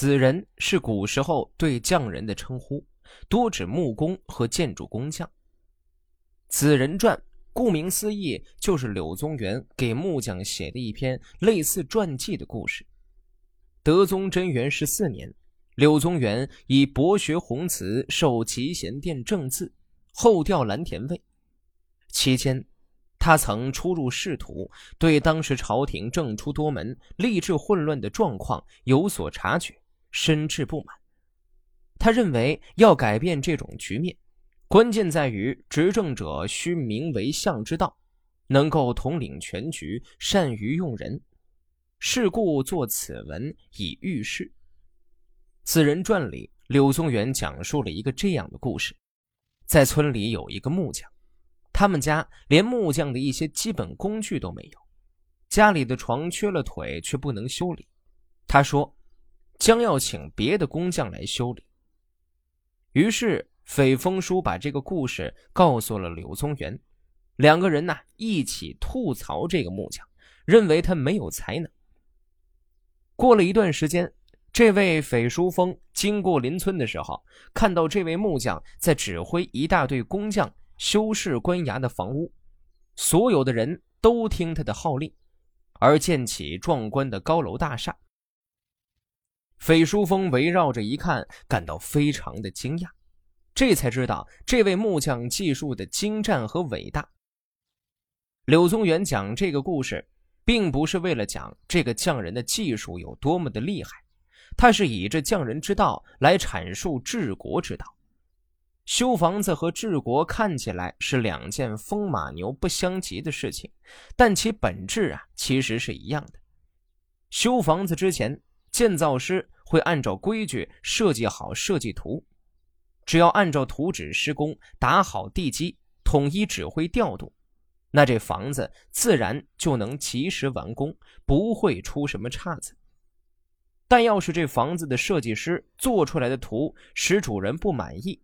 子人是古时候对匠人的称呼，多指木工和建筑工匠。子人传，顾名思义，就是柳宗元给木匠写的一篇类似传记的故事。德宗贞元十四年，柳宗元以博学宏词，授集贤殿正字，后调蓝田尉。期间，他曾出入仕途，对当时朝廷政出多门、吏治混乱的状况有所察觉。深致不满。他认为要改变这种局面，关键在于执政者需明为相之道，能够统领全局，善于用人。是故作此文以喻事。《此人传》里，柳宗元讲述了一个这样的故事：在村里有一个木匠，他们家连木匠的一些基本工具都没有，家里的床缺了腿却不能修理。他说。将要请别的工匠来修理。于是，斐风叔把这个故事告诉了柳宗元，两个人呢一起吐槽这个木匠，认为他没有才能。过了一段时间，这位斐叔峰经过邻村的时候，看到这位木匠在指挥一大队工匠修饰官衙的房屋，所有的人都听他的号令，而建起壮观的高楼大厦。斐书峰围绕着一看，感到非常的惊讶，这才知道这位木匠技术的精湛和伟大。柳宗元讲这个故事，并不是为了讲这个匠人的技术有多么的厉害，他是以这匠人之道来阐述治国之道。修房子和治国看起来是两件风马牛不相及的事情，但其本质啊，其实是一样的。修房子之前。建造师会按照规矩设计好设计图，只要按照图纸施工，打好地基，统一指挥调度，那这房子自然就能及时完工，不会出什么岔子。但要是这房子的设计师做出来的图使主人不满意，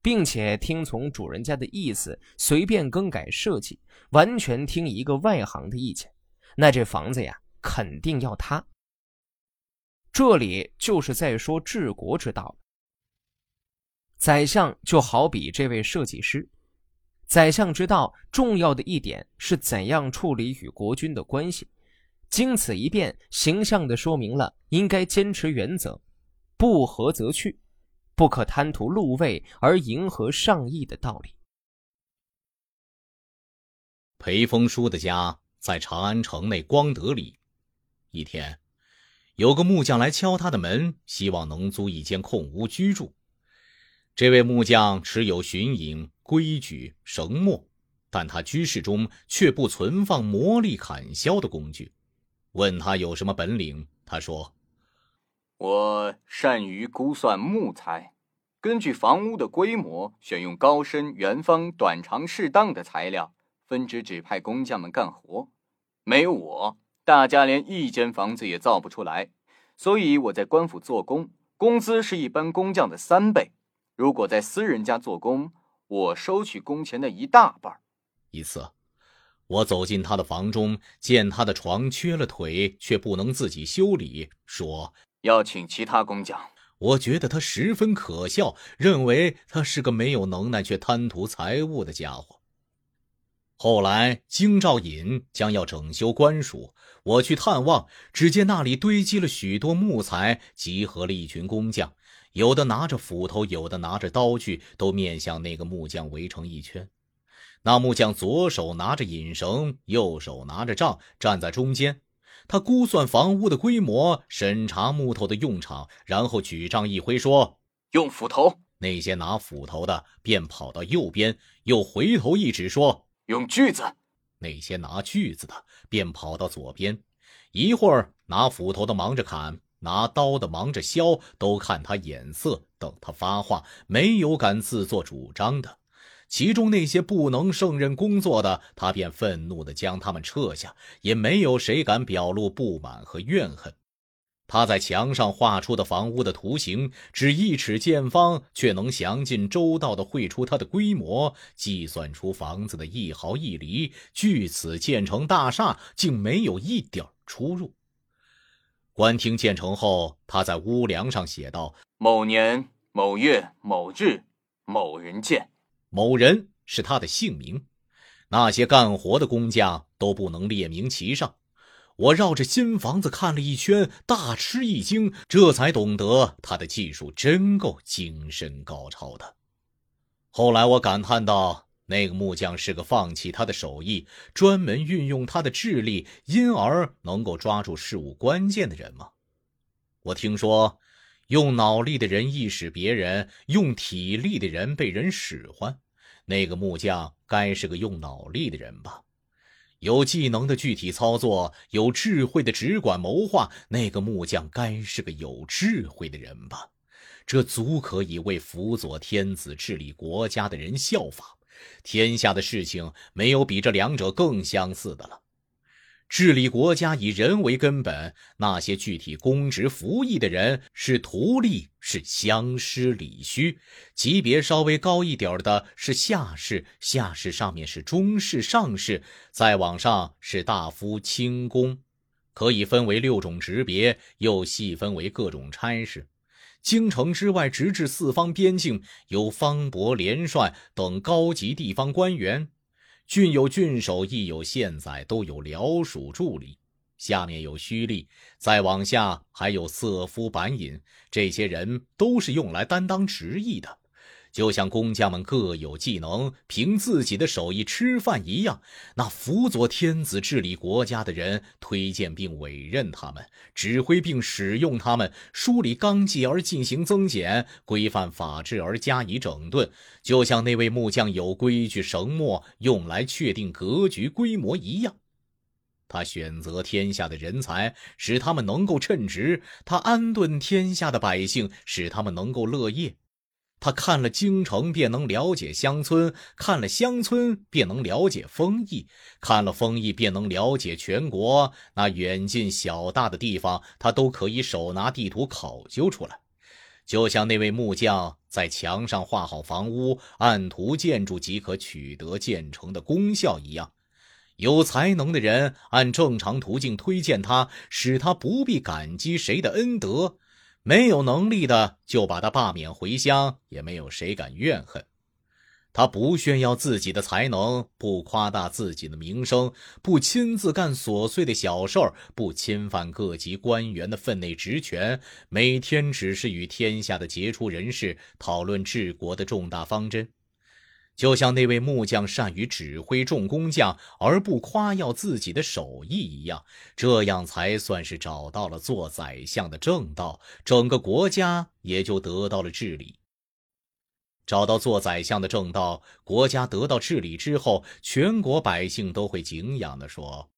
并且听从主人家的意思，随便更改设计，完全听一个外行的意见，那这房子呀，肯定要塌。这里就是在说治国之道。宰相就好比这位设计师，宰相之道重要的一点是怎样处理与国君的关系。经此一变，形象的说明了应该坚持原则，不和则去，不可贪图禄位而迎合上意的道理。裴风叔的家在长安城内光德里，一天。有个木匠来敲他的门，希望能租一间空屋居住。这位木匠持有巡影、规矩、绳墨，但他居室中却不存放磨砺、砍削的工具。问他有什么本领，他说：“我善于估算木材，根据房屋的规模，选用高深、圆方、短长适当的材料，分支指派工匠们干活。没有我。”大家连一间房子也造不出来，所以我在官府做工，工资是一般工匠的三倍。如果在私人家做工，我收取工钱的一大半。一次，我走进他的房中，见他的床缺了腿，却不能自己修理，说要请其他工匠。我觉得他十分可笑，认为他是个没有能耐却贪图财物的家伙。后来，京兆尹将要整修官署，我去探望，只见那里堆积了许多木材，集合了一群工匠，有的拿着斧头，有的拿着刀具，都面向那个木匠围成一圈。那木匠左手拿着引绳，右手拿着杖，站在中间。他估算房屋的规模，审查木头的用场，然后举杖一挥，说：“用斧头。”那些拿斧头的便跑到右边，又回头一指，说。用锯子，那些拿锯子的便跑到左边。一会儿，拿斧头的忙着砍，拿刀的忙着削，都看他眼色，等他发话，没有敢自作主张的。其中那些不能胜任工作的，他便愤怒地将他们撤下，也没有谁敢表露不满和怨恨。他在墙上画出的房屋的图形只一尺见方，却能详尽周到地绘出它的规模，计算出房子的一毫一厘，据此建成大厦，竟没有一点出入。官厅建成后，他在屋梁上写道：“某年某月某日，某人建。”某人是他的姓名，那些干活的工匠都不能列名其上。我绕着新房子看了一圈，大吃一惊，这才懂得他的技术真够精深高超的。后来我感叹道：“那个木匠是个放弃他的手艺，专门运用他的智力，因而能够抓住事物关键的人吗？”我听说，用脑力的人易使别人，用体力的人被人使唤。那个木匠该是个用脑力的人吧？有技能的具体操作，有智慧的只管谋划。那个木匠该是个有智慧的人吧？这足可以为辅佐天子治理国家的人效法。天下的事情没有比这两者更相似的了。治理国家以人为根本，那些具体公职服役的人是徒隶，是乡师理须；级别稍微高一点的是下士，下士上面是中士、上士，再往上是大夫、清宫，可以分为六种职别，又细分为各种差事。京城之外，直至四方边境，有方伯、连帅等高级地方官员；郡有郡守，亦有县宰，都有僚属助理。下面有胥吏，再往下还有色夫、板尹，这些人都是用来担当职役的。就像工匠们各有技能，凭自己的手艺吃饭一样，那辅佐天子治理国家的人推荐并委任他们，指挥并使用他们，梳理纲纪而进行增减，规范法制而加以整顿。就像那位木匠有规矩绳墨用来确定格局规模一样，他选择天下的人才，使他们能够称职；他安顿天下的百姓，使他们能够乐业。他看了京城，便能了解乡村；看了乡村，便能了解丰邑；看了丰邑，便能了解全国。那远近小大的地方，他都可以手拿地图考究出来。就像那位木匠在墙上画好房屋，按图建筑即可取得建成的功效一样。有才能的人按正常途径推荐他，使他不必感激谁的恩德。没有能力的就把他罢免回乡，也没有谁敢怨恨。他不炫耀自己的才能，不夸大自己的名声，不亲自干琐碎的小事儿，不侵犯各级官员的分内职权，每天只是与天下的杰出人士讨论治国的重大方针。就像那位木匠善于指挥众工匠，而不夸耀自己的手艺一样，这样才算是找到了做宰相的正道，整个国家也就得到了治理。找到做宰相的正道，国家得到治理之后，全国百姓都会敬仰的说：“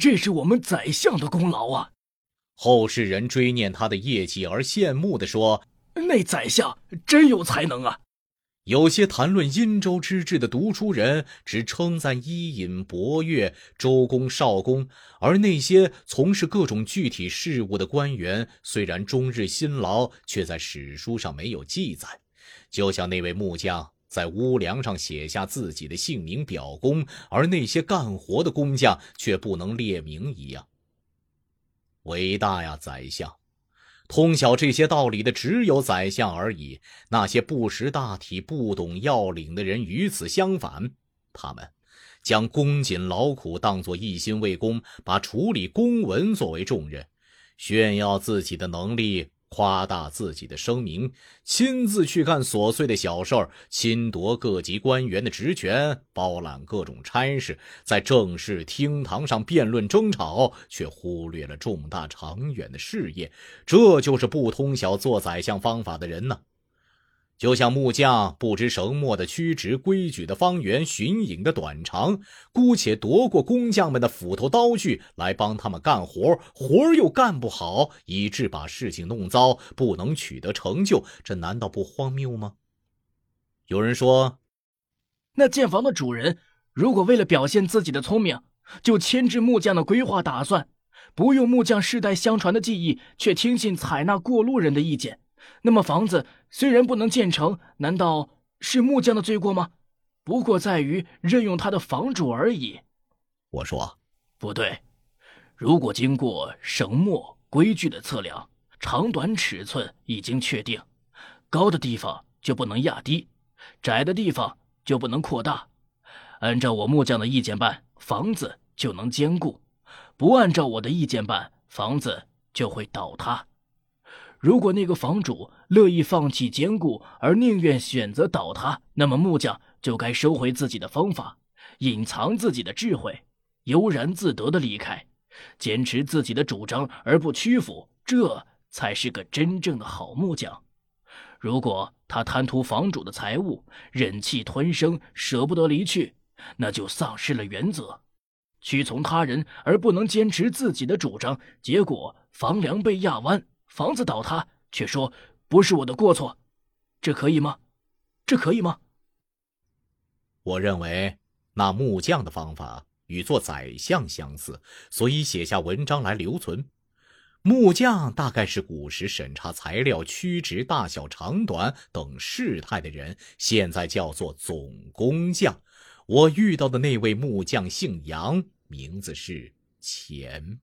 这是我们宰相的功劳啊！”后世人追念他的业绩而羡慕的说：“那宰相真有才能啊！”有些谈论殷周之治的读书人，只称赞伊尹、伯乐、周公、少公；而那些从事各种具体事务的官员，虽然终日辛劳，却在史书上没有记载。就像那位木匠在屋梁上写下自己的姓名表功，而那些干活的工匠却不能列名一样。伟大呀，宰相！通晓这些道理的只有宰相而已。那些不识大体、不懂要领的人与此相反，他们将公谨劳苦当作一心为公，把处理公文作为重任，炫耀自己的能力。夸大自己的声名，亲自去干琐碎的小事儿，侵夺各级官员的职权，包揽各种差事，在正式厅堂上辩论争吵，却忽略了重大长远的事业，这就是不通晓做宰相方法的人呢。就像木匠不知绳墨的曲直、规矩的方圆、寻影的短长，姑且夺过工匠们的斧头刀具来帮他们干活，活又干不好，以致把事情弄糟，不能取得成就，这难道不荒谬吗？有人说，那建房的主人如果为了表现自己的聪明，就牵制木匠的规划打算，不用木匠世代相传的技艺，却听信采纳过路人的意见。那么房子虽然不能建成，难道是木匠的罪过吗？不过在于任用他的房主而已。我说，不对。如果经过绳墨、规矩的测量，长短尺寸已经确定，高的地方就不能压低，窄的地方就不能扩大。按照我木匠的意见办，房子就能坚固；不按照我的意见办，房子就会倒塌。如果那个房主乐意放弃坚固，而宁愿选择倒塌，那么木匠就该收回自己的方法，隐藏自己的智慧，悠然自得的离开，坚持自己的主张而不屈服，这才是个真正的好木匠。如果他贪图房主的财物，忍气吞声，舍不得离去，那就丧失了原则，屈从他人而不能坚持自己的主张，结果房梁被压弯。房子倒塌，却说不是我的过错，这可以吗？这可以吗？我认为那木匠的方法与做宰相相似，所以写下文章来留存。木匠大概是古时审查材料曲直、大小、长短等事态的人，现在叫做总工匠。我遇到的那位木匠姓杨，名字是钱。